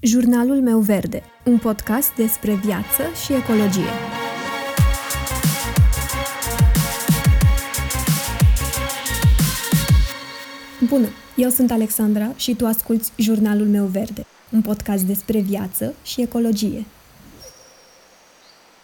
Jurnalul meu verde, un podcast despre viață și ecologie. Bună, eu sunt Alexandra și tu asculți Jurnalul meu verde, un podcast despre viață și ecologie.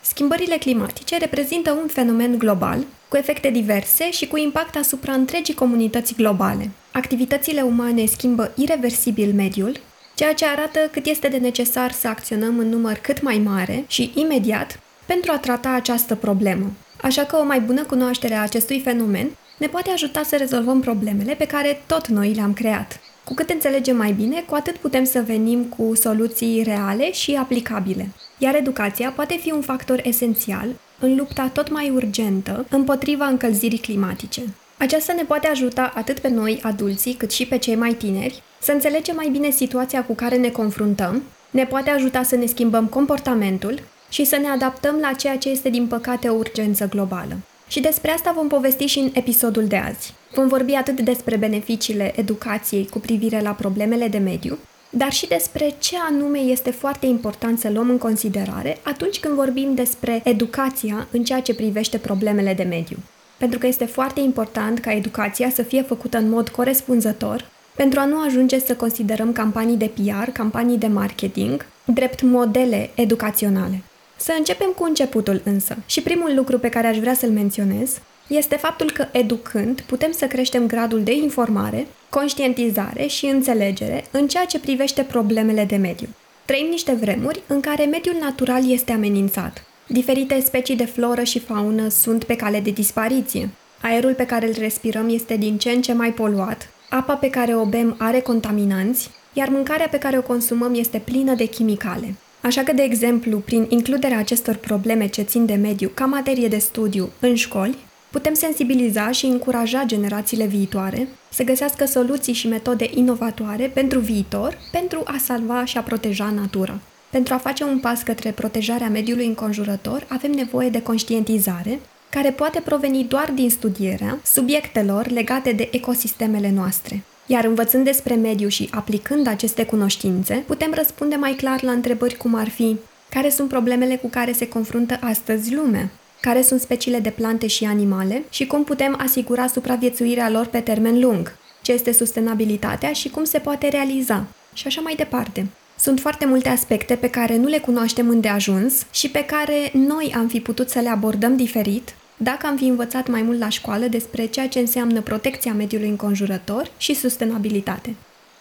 Schimbările climatice reprezintă un fenomen global cu efecte diverse și cu impact asupra întregii comunități globale. Activitățile umane schimbă irreversibil mediul, ceea ce arată cât este de necesar să acționăm în număr cât mai mare și imediat pentru a trata această problemă. Așa că o mai bună cunoaștere a acestui fenomen ne poate ajuta să rezolvăm problemele pe care tot noi le-am creat. Cu cât înțelegem mai bine, cu atât putem să venim cu soluții reale și aplicabile. Iar educația poate fi un factor esențial în lupta tot mai urgentă împotriva încălzirii climatice. Aceasta ne poate ajuta atât pe noi, adulții, cât și pe cei mai tineri, să înțelegem mai bine situația cu care ne confruntăm, ne poate ajuta să ne schimbăm comportamentul și să ne adaptăm la ceea ce este din păcate o urgență globală. Și despre asta vom povesti și în episodul de azi. Vom vorbi atât despre beneficiile educației cu privire la problemele de mediu, dar și despre ce anume este foarte important să luăm în considerare atunci când vorbim despre educația în ceea ce privește problemele de mediu. Pentru că este foarte important ca educația să fie făcută în mod corespunzător, pentru a nu ajunge să considerăm campanii de PR, campanii de marketing, drept modele educaționale. Să începem cu începutul însă. Și primul lucru pe care aș vrea să-l menționez este faptul că educând putem să creștem gradul de informare, conștientizare și înțelegere în ceea ce privește problemele de mediu. Trăim niște vremuri în care mediul natural este amenințat. Diferite specii de floră și faună sunt pe cale de dispariție. Aerul pe care îl respirăm este din ce în ce mai poluat, apa pe care o bem are contaminanți, iar mâncarea pe care o consumăm este plină de chimicale. Așa că, de exemplu, prin includerea acestor probleme ce țin de mediu ca materie de studiu în școli, putem sensibiliza și încuraja generațiile viitoare să găsească soluții și metode inovatoare pentru viitor, pentru a salva și a proteja natura. Pentru a face un pas către protejarea mediului înconjurător, avem nevoie de conștientizare, care poate proveni doar din studierea subiectelor legate de ecosistemele noastre. Iar învățând despre mediu și aplicând aceste cunoștințe, putem răspunde mai clar la întrebări cum ar fi care sunt problemele cu care se confruntă astăzi lumea, care sunt speciile de plante și animale și cum putem asigura supraviețuirea lor pe termen lung, ce este sustenabilitatea și cum se poate realiza, și așa mai departe. Sunt foarte multe aspecte pe care nu le cunoaștem îndeajuns și pe care noi am fi putut să le abordăm diferit dacă am fi învățat mai mult la școală despre ceea ce înseamnă protecția mediului înconjurător și sustenabilitate.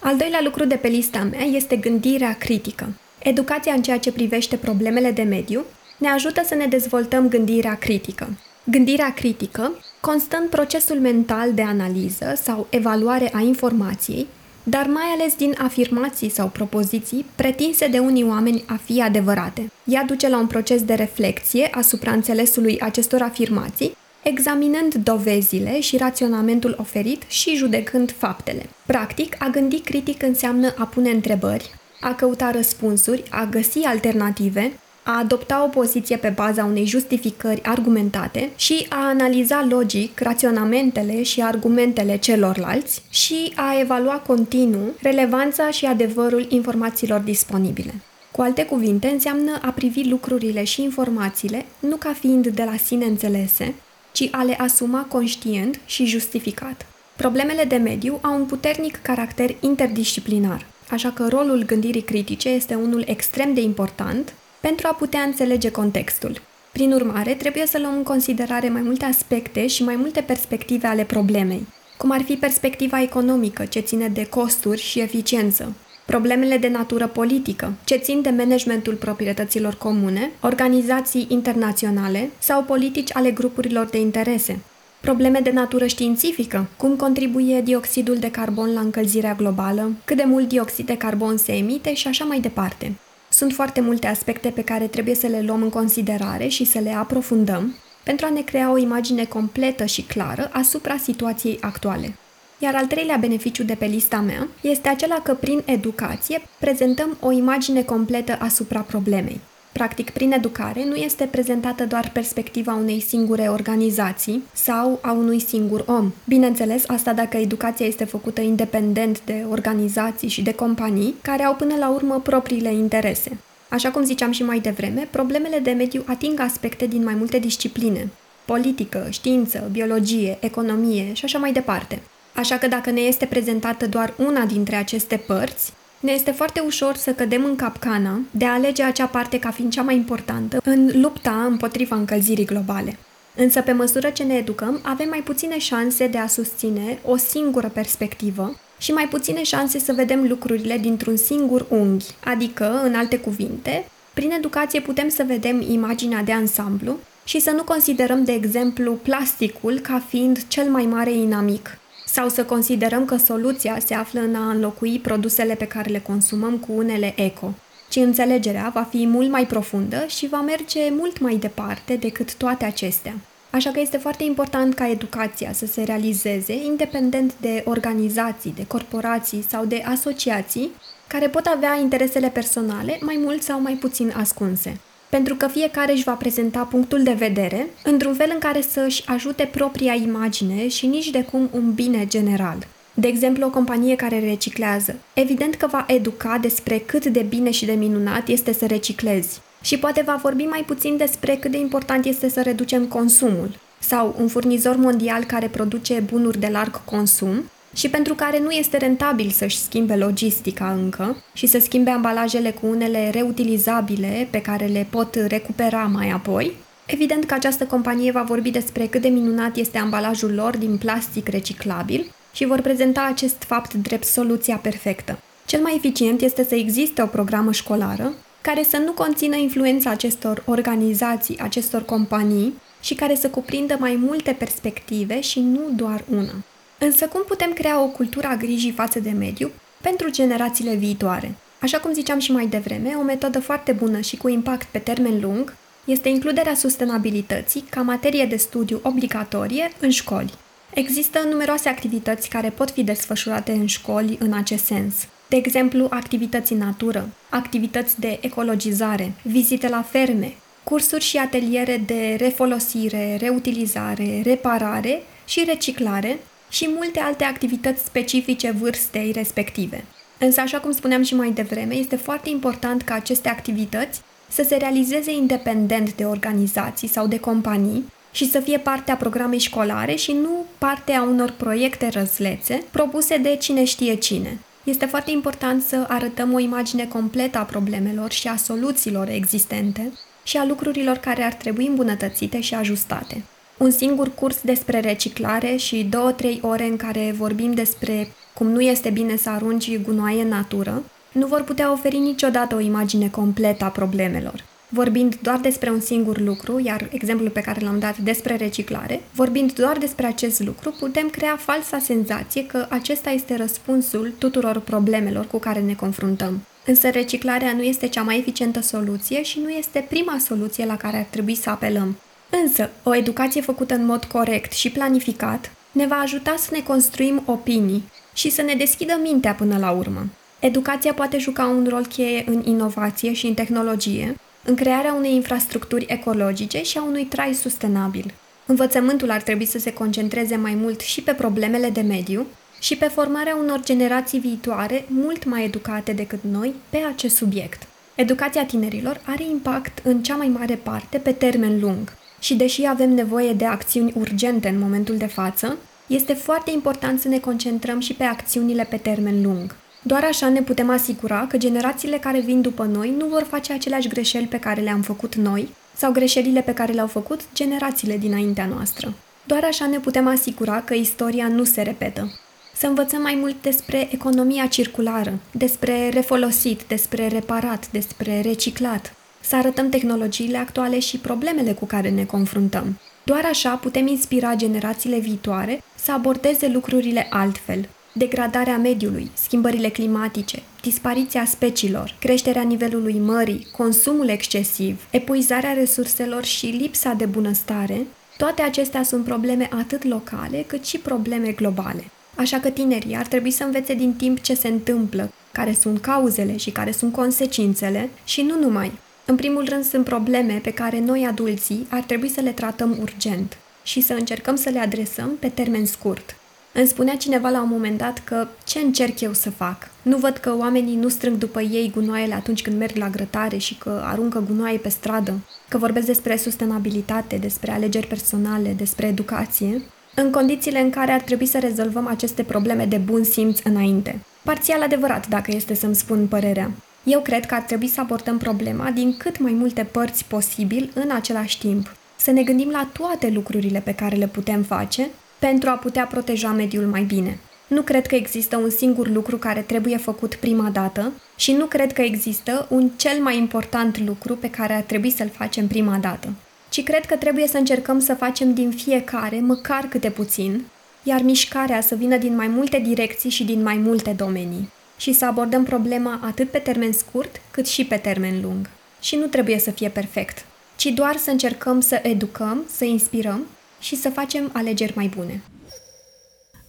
Al doilea lucru de pe lista mea este gândirea critică. Educația în ceea ce privește problemele de mediu ne ajută să ne dezvoltăm gândirea critică. Gândirea critică constă în procesul mental de analiză sau evaluare a informației dar mai ales din afirmații sau propoziții pretinse de unii oameni a fi adevărate. Ea duce la un proces de reflexie asupra înțelesului acestor afirmații, examinând dovezile și raționamentul oferit și judecând faptele. Practic, a gândi critic înseamnă a pune întrebări, a căuta răspunsuri, a găsi alternative, a adopta o poziție pe baza unei justificări argumentate și a analiza logic raționamentele și argumentele celorlalți și a evalua continuu relevanța și adevărul informațiilor disponibile. Cu alte cuvinte, înseamnă a privi lucrurile și informațiile nu ca fiind de la sine înțelese, ci a le asuma conștient și justificat. Problemele de mediu au un puternic caracter interdisciplinar, așa că rolul gândirii critice este unul extrem de important pentru a putea înțelege contextul. Prin urmare, trebuie să luăm în considerare mai multe aspecte și mai multe perspective ale problemei, cum ar fi perspectiva economică, ce ține de costuri și eficiență, problemele de natură politică, ce țin de managementul proprietăților comune, organizații internaționale sau politici ale grupurilor de interese, probleme de natură științifică, cum contribuie dioxidul de carbon la încălzirea globală, cât de mult dioxid de carbon se emite și așa mai departe. Sunt foarte multe aspecte pe care trebuie să le luăm în considerare și să le aprofundăm pentru a ne crea o imagine completă și clară asupra situației actuale. Iar al treilea beneficiu de pe lista mea este acela că prin educație prezentăm o imagine completă asupra problemei. Practic, prin educare nu este prezentată doar perspectiva unei singure organizații sau a unui singur om. Bineînțeles, asta dacă educația este făcută independent de organizații și de companii care au până la urmă propriile interese. Așa cum ziceam și mai devreme, problemele de mediu ating aspecte din mai multe discipline. Politică, știință, biologie, economie și așa mai departe. Așa că dacă ne este prezentată doar una dintre aceste părți, ne este foarte ușor să cădem în capcana de a alege acea parte ca fiind cea mai importantă în lupta împotriva încălzirii globale. Însă, pe măsură ce ne educăm, avem mai puține șanse de a susține o singură perspectivă și mai puține șanse să vedem lucrurile dintr-un singur unghi, adică, în alte cuvinte, prin educație putem să vedem imaginea de ansamblu și să nu considerăm, de exemplu, plasticul ca fiind cel mai mare inamic, sau să considerăm că soluția se află în a înlocui produsele pe care le consumăm cu unele eco, ci înțelegerea va fi mult mai profundă și va merge mult mai departe decât toate acestea. Așa că este foarte important ca educația să se realizeze independent de organizații, de corporații sau de asociații care pot avea interesele personale mai mult sau mai puțin ascunse. Pentru că fiecare își va prezenta punctul de vedere într-un fel în care să își ajute propria imagine și nici de cum un bine general. De exemplu, o companie care reciclează. Evident că va educa despre cât de bine și de minunat este să reciclezi, și poate va vorbi mai puțin despre cât de important este să reducem consumul. Sau un furnizor mondial care produce bunuri de larg consum și pentru care nu este rentabil să-și schimbe logistica încă și să schimbe ambalajele cu unele reutilizabile pe care le pot recupera mai apoi, evident că această companie va vorbi despre cât de minunat este ambalajul lor din plastic reciclabil și vor prezenta acest fapt drept soluția perfectă. Cel mai eficient este să existe o programă școlară care să nu conțină influența acestor organizații, acestor companii și care să cuprindă mai multe perspective și nu doar una. Însă cum putem crea o cultură a grijii față de mediu pentru generațiile viitoare? Așa cum ziceam și mai devreme, o metodă foarte bună și cu impact pe termen lung este includerea sustenabilității ca materie de studiu obligatorie în școli. Există numeroase activități care pot fi desfășurate în școli în acest sens. De exemplu, activități în natură, activități de ecologizare, vizite la ferme, cursuri și ateliere de refolosire, reutilizare, reparare și reciclare și multe alte activități specifice vârstei respective. Însă, așa cum spuneam și mai devreme, este foarte important ca aceste activități să se realizeze independent de organizații sau de companii și să fie parte a programei școlare și nu parte a unor proiecte răzlețe propuse de cine știe cine. Este foarte important să arătăm o imagine completă a problemelor și a soluțiilor existente și a lucrurilor care ar trebui îmbunătățite și ajustate. Un singur curs despre reciclare și două-trei ore în care vorbim despre cum nu este bine să arunci gunoaie în natură, nu vor putea oferi niciodată o imagine completă a problemelor vorbind doar despre un singur lucru, iar exemplul pe care l-am dat despre reciclare, vorbind doar despre acest lucru, putem crea falsa senzație că acesta este răspunsul tuturor problemelor cu care ne confruntăm. Însă reciclarea nu este cea mai eficientă soluție și nu este prima soluție la care ar trebui să apelăm. Însă, o educație făcută în mod corect și planificat ne va ajuta să ne construim opinii și să ne deschidă mintea până la urmă. Educația poate juca un rol cheie în inovație și în tehnologie, în crearea unei infrastructuri ecologice și a unui trai sustenabil. Învățământul ar trebui să se concentreze mai mult și pe problemele de mediu și pe formarea unor generații viitoare mult mai educate decât noi pe acest subiect. Educația tinerilor are impact în cea mai mare parte pe termen lung și deși avem nevoie de acțiuni urgente în momentul de față, este foarte important să ne concentrăm și pe acțiunile pe termen lung. Doar așa ne putem asigura că generațiile care vin după noi nu vor face aceleași greșeli pe care le-am făcut noi sau greșelile pe care le-au făcut generațiile dinaintea noastră. Doar așa ne putem asigura că istoria nu se repetă. Să învățăm mai mult despre economia circulară, despre refolosit, despre reparat, despre reciclat. Să arătăm tehnologiile actuale și problemele cu care ne confruntăm. Doar așa putem inspira generațiile viitoare să abordeze lucrurile altfel, degradarea mediului, schimbările climatice, dispariția speciilor, creșterea nivelului mării, consumul excesiv, epuizarea resurselor și lipsa de bunăstare, toate acestea sunt probleme atât locale cât și probleme globale. Așa că tinerii ar trebui să învețe din timp ce se întâmplă, care sunt cauzele și care sunt consecințele și nu numai, În primul rând sunt probleme pe care noi adulții ar trebui să le tratăm urgent și să încercăm să le adresăm pe termen scurt. Îmi spunea cineva la un moment dat că ce încerc eu să fac? Nu văd că oamenii nu strâng după ei gunoaiele atunci când merg la grătare și că aruncă gunoaie pe stradă, că vorbesc despre sustenabilitate, despre alegeri personale, despre educație, în condițiile în care ar trebui să rezolvăm aceste probleme de bun simț înainte. Parțial adevărat, dacă este să-mi spun părerea. Eu cred că ar trebui să abordăm problema din cât mai multe părți posibil în același timp. Să ne gândim la toate lucrurile pe care le putem face pentru a putea proteja mediul mai bine. Nu cred că există un singur lucru care trebuie făcut prima dată și nu cred că există un cel mai important lucru pe care ar trebui să-l facem prima dată. Ci cred că trebuie să încercăm să facem din fiecare măcar câte puțin, iar mișcarea să vină din mai multe direcții și din mai multe domenii și să abordăm problema atât pe termen scurt cât și pe termen lung. Și nu trebuie să fie perfect, ci doar să încercăm să educăm, să inspirăm și să facem alegeri mai bune.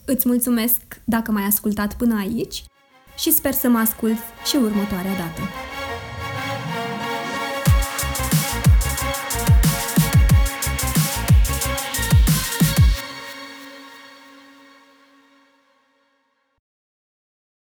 Îți mulțumesc dacă m-ai ascultat până aici și sper să mă asculți și următoarea dată.